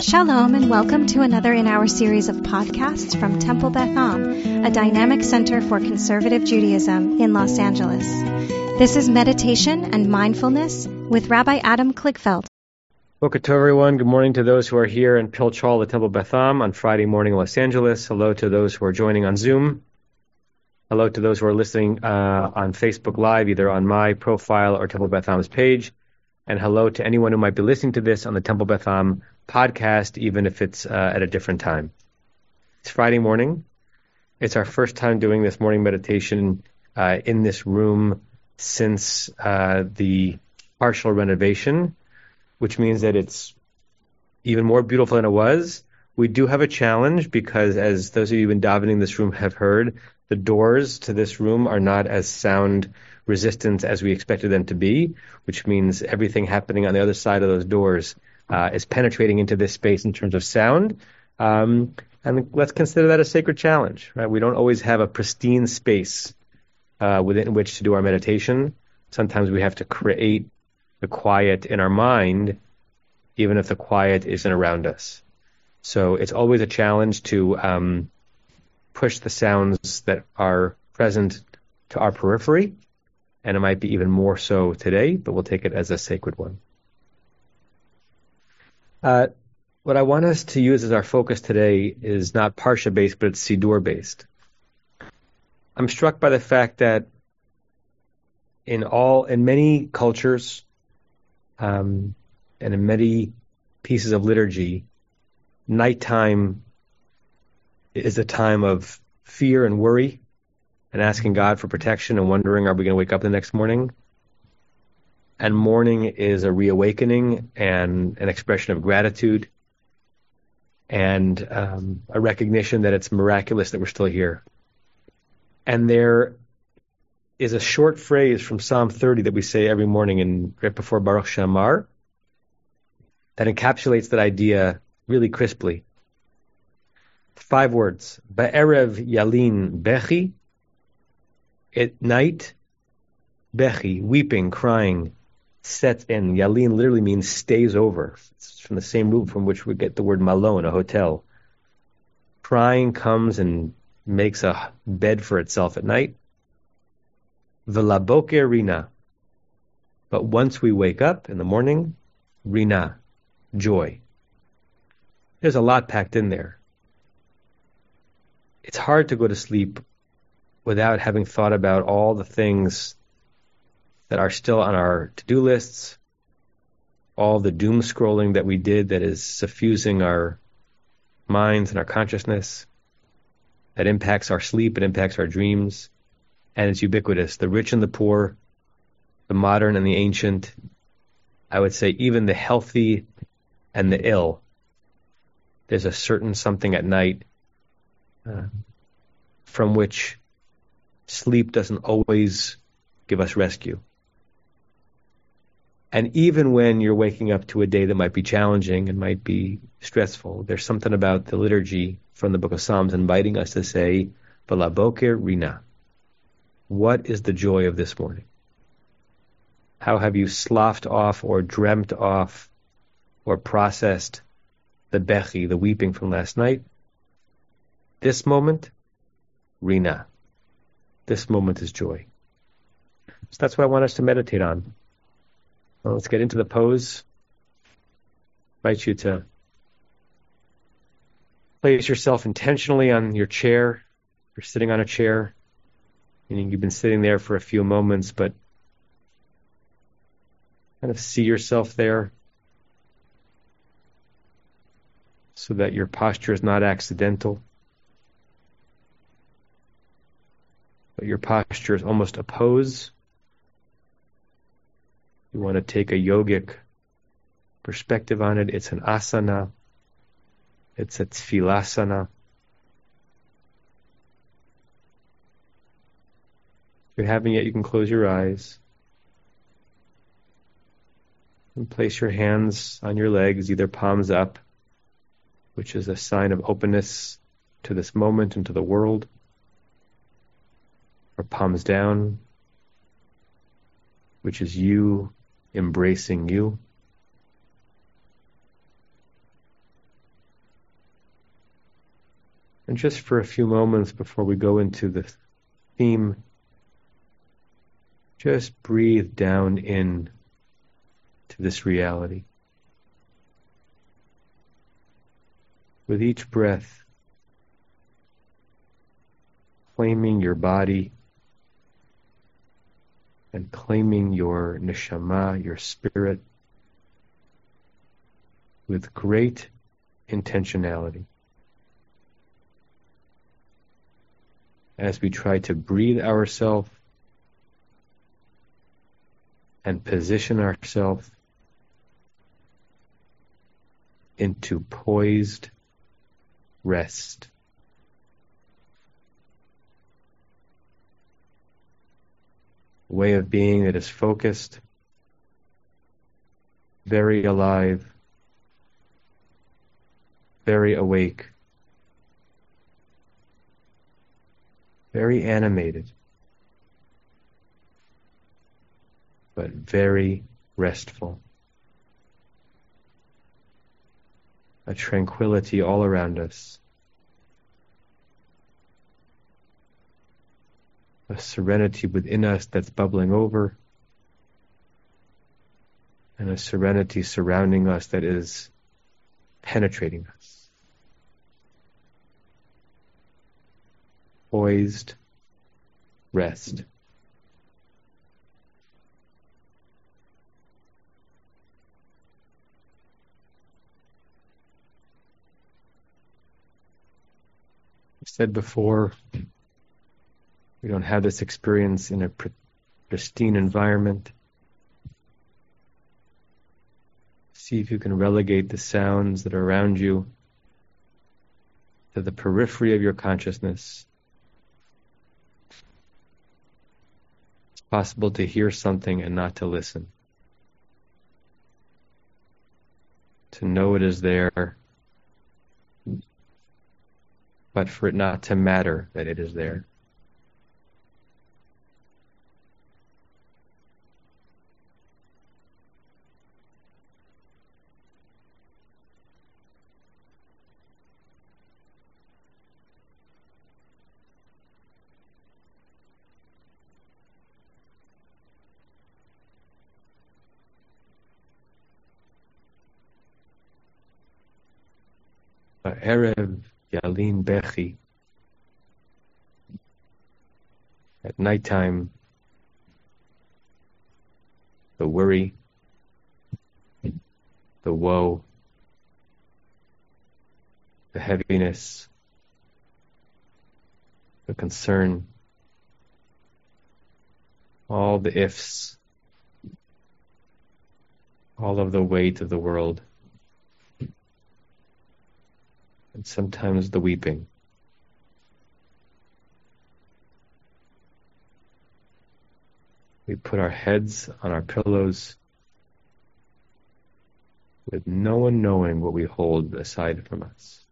Shalom and welcome to another in our series of podcasts from Temple Beth Am, a dynamic center for conservative Judaism in Los Angeles. This is meditation and mindfulness with Rabbi Adam Kligfeld. Welcome to everyone. Good morning to those who are here in Pilch Hall at Temple Beth Am on Friday morning in Los Angeles. Hello to those who are joining on Zoom. Hello to those who are listening uh, on Facebook Live, either on my profile or Temple Beth Am's page. And hello to anyone who might be listening to this on the Temple Beth Am podcast, even if it's uh, at a different time. It's Friday morning. It's our first time doing this morning meditation uh, in this room since uh, the partial renovation, which means that it's even more beautiful than it was. We do have a challenge because, as those of you who've been davening in this room have heard, the doors to this room are not as sound resistant as we expected them to be, which means everything happening on the other side of those doors uh, is penetrating into this space in terms of sound. Um, and let's consider that a sacred challenge, right? We don't always have a pristine space uh, within which to do our meditation. Sometimes we have to create the quiet in our mind, even if the quiet isn't around us. So it's always a challenge to um, push the sounds that are present to our periphery, and it might be even more so today, but we'll take it as a sacred one. Uh, what I want us to use as our focus today is not Parsha based, but it's Siddur based. I'm struck by the fact that in all, in many cultures, um, and in many pieces of liturgy, nighttime is a time of fear and worry and asking God for protection and wondering, are we going to wake up the next morning? And mourning is a reawakening and an expression of gratitude and um, a recognition that it's miraculous that we're still here. And there is a short phrase from Psalm 30 that we say every morning and right before Baruch She'amar that encapsulates that idea really crisply. Five words. Ba'erev yalin bechi. At night, bechi, weeping, crying, sets in. Yalin literally means stays over. It's from the same root from which we get the word malon, a hotel. Crying comes and makes a bed for itself at night. Velaboker rina. But once we wake up in the morning, rina, joy. There's a lot packed in there it's hard to go to sleep without having thought about all the things that are still on our to-do lists, all the doom scrolling that we did that is suffusing our minds and our consciousness, that impacts our sleep, it impacts our dreams, and it's ubiquitous. The rich and the poor, the modern and the ancient, I would say even the healthy and the ill. There's a certain something at night uh, from which sleep doesn't always give us rescue. And even when you're waking up to a day that might be challenging and might be stressful, there's something about the liturgy from the book of Psalms inviting us to say, Velaboker Rina. What is the joy of this morning? How have you sloughed off or dreamt off or processed the bechi, the weeping from last night? This moment, Rina. This moment is joy. So that's what I want us to meditate on. Well, let's get into the pose. I invite you to place yourself intentionally on your chair. You're sitting on a chair, meaning you've been sitting there for a few moments, but kind of see yourself there so that your posture is not accidental. but your posture is almost a pose. You want to take a yogic perspective on it. It's an asana. It's a tfilasana. If you're having it, you can close your eyes. And place your hands on your legs, either palms up, which is a sign of openness to this moment and to the world or palms down, which is you embracing you. And just for a few moments before we go into the theme, just breathe down in to this reality. With each breath, claiming your body and claiming your neshama, your spirit, with great intentionality. As we try to breathe ourselves and position ourselves into poised rest. Way of being that is focused, very alive, very awake, very animated, but very restful. A tranquility all around us. A serenity within us that's bubbling over. And a serenity surrounding us that is penetrating us. poised rest. I said before, we don't have this experience in a pristine environment. See if you can relegate the sounds that are around you to the periphery of your consciousness. It's possible to hear something and not to listen. To know it is there, but for it not to matter that it is there. Erev Yalin Bechi. At nighttime, the worry, the woe, the heaviness, the concern, all the ifs, all of the weight of the world and sometimes the weeping. We put our heads on our pillows with no one knowing what we hold aside from us.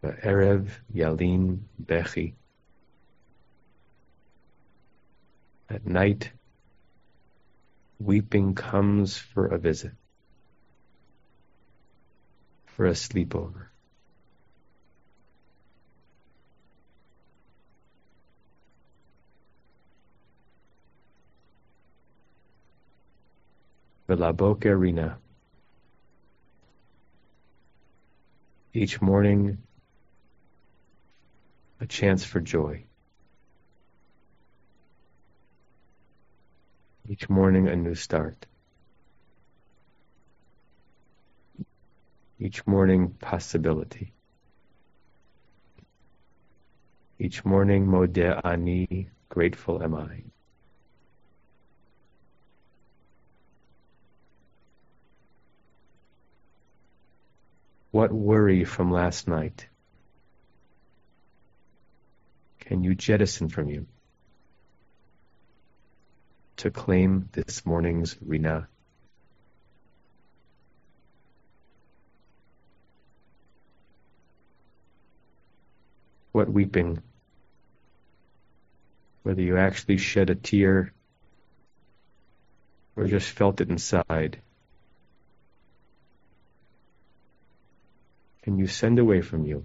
The Erev Yalin Bechi. At night, weeping comes for a visit for a sleepover. Velaboker Rina. Each morning, a chance for joy. Each morning, a new start. Each morning, possibility. Each morning, modeh ani, grateful am I. What worry from last night can you jettison from you to claim this morning's Rina? What weeping, whether you actually shed a tear or just felt it inside. can you send away from you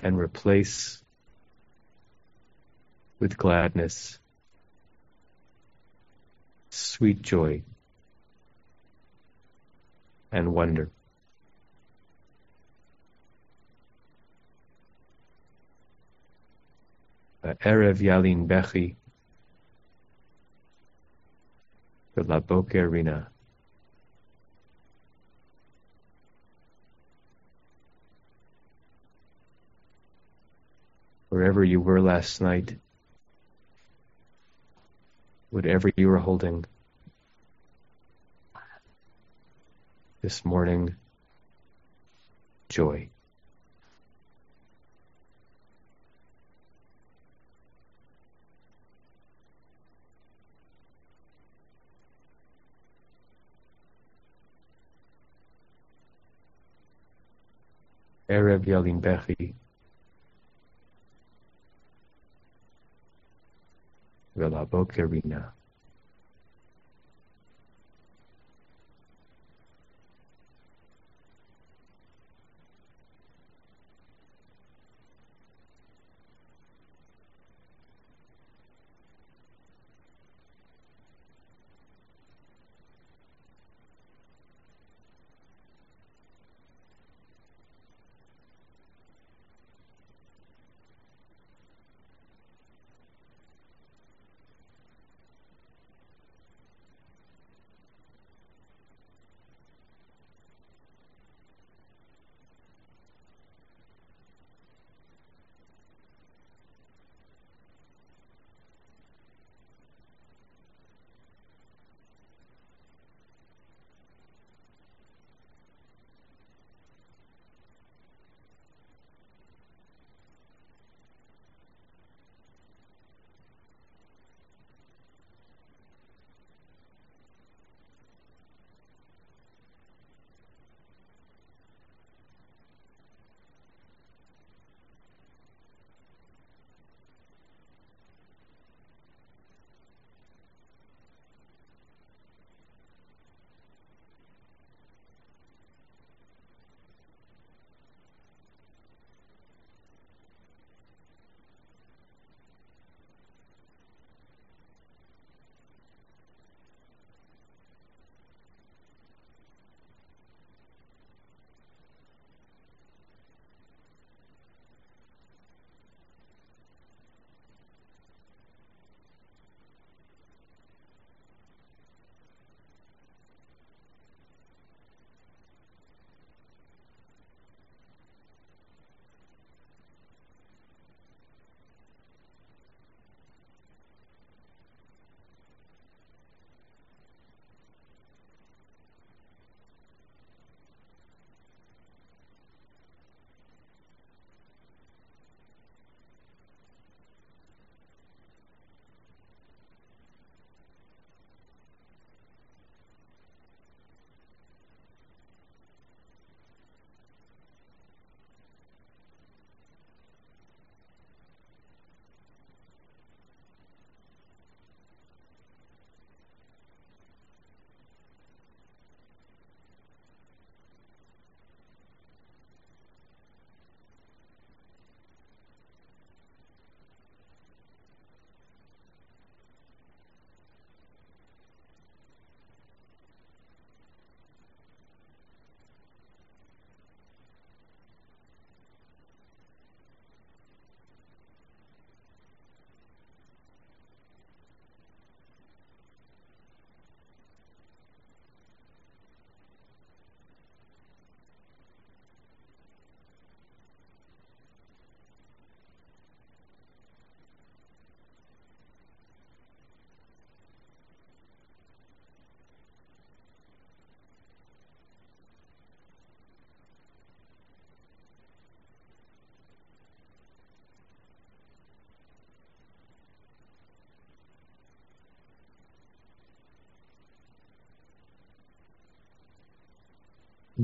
and replace with gladness, sweet joy, and wonder. Erev Yalin Bechi, La Boker Rina. Wherever you were last night, whatever you were holding this morning, joy. Erev Yalin Bechi. Velaboker.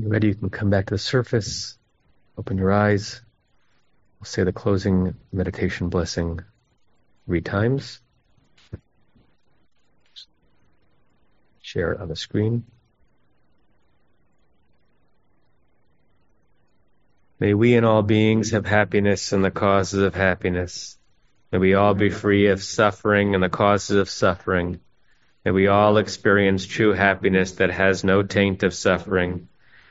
When you're ready, you can come back to the surface, open your eyes. We'll say the closing meditation blessing three times. Share it on the screen. May we and all beings have happiness and the causes of happiness. May we all be free of suffering and the causes of suffering. May we all experience true happiness that has no taint of suffering.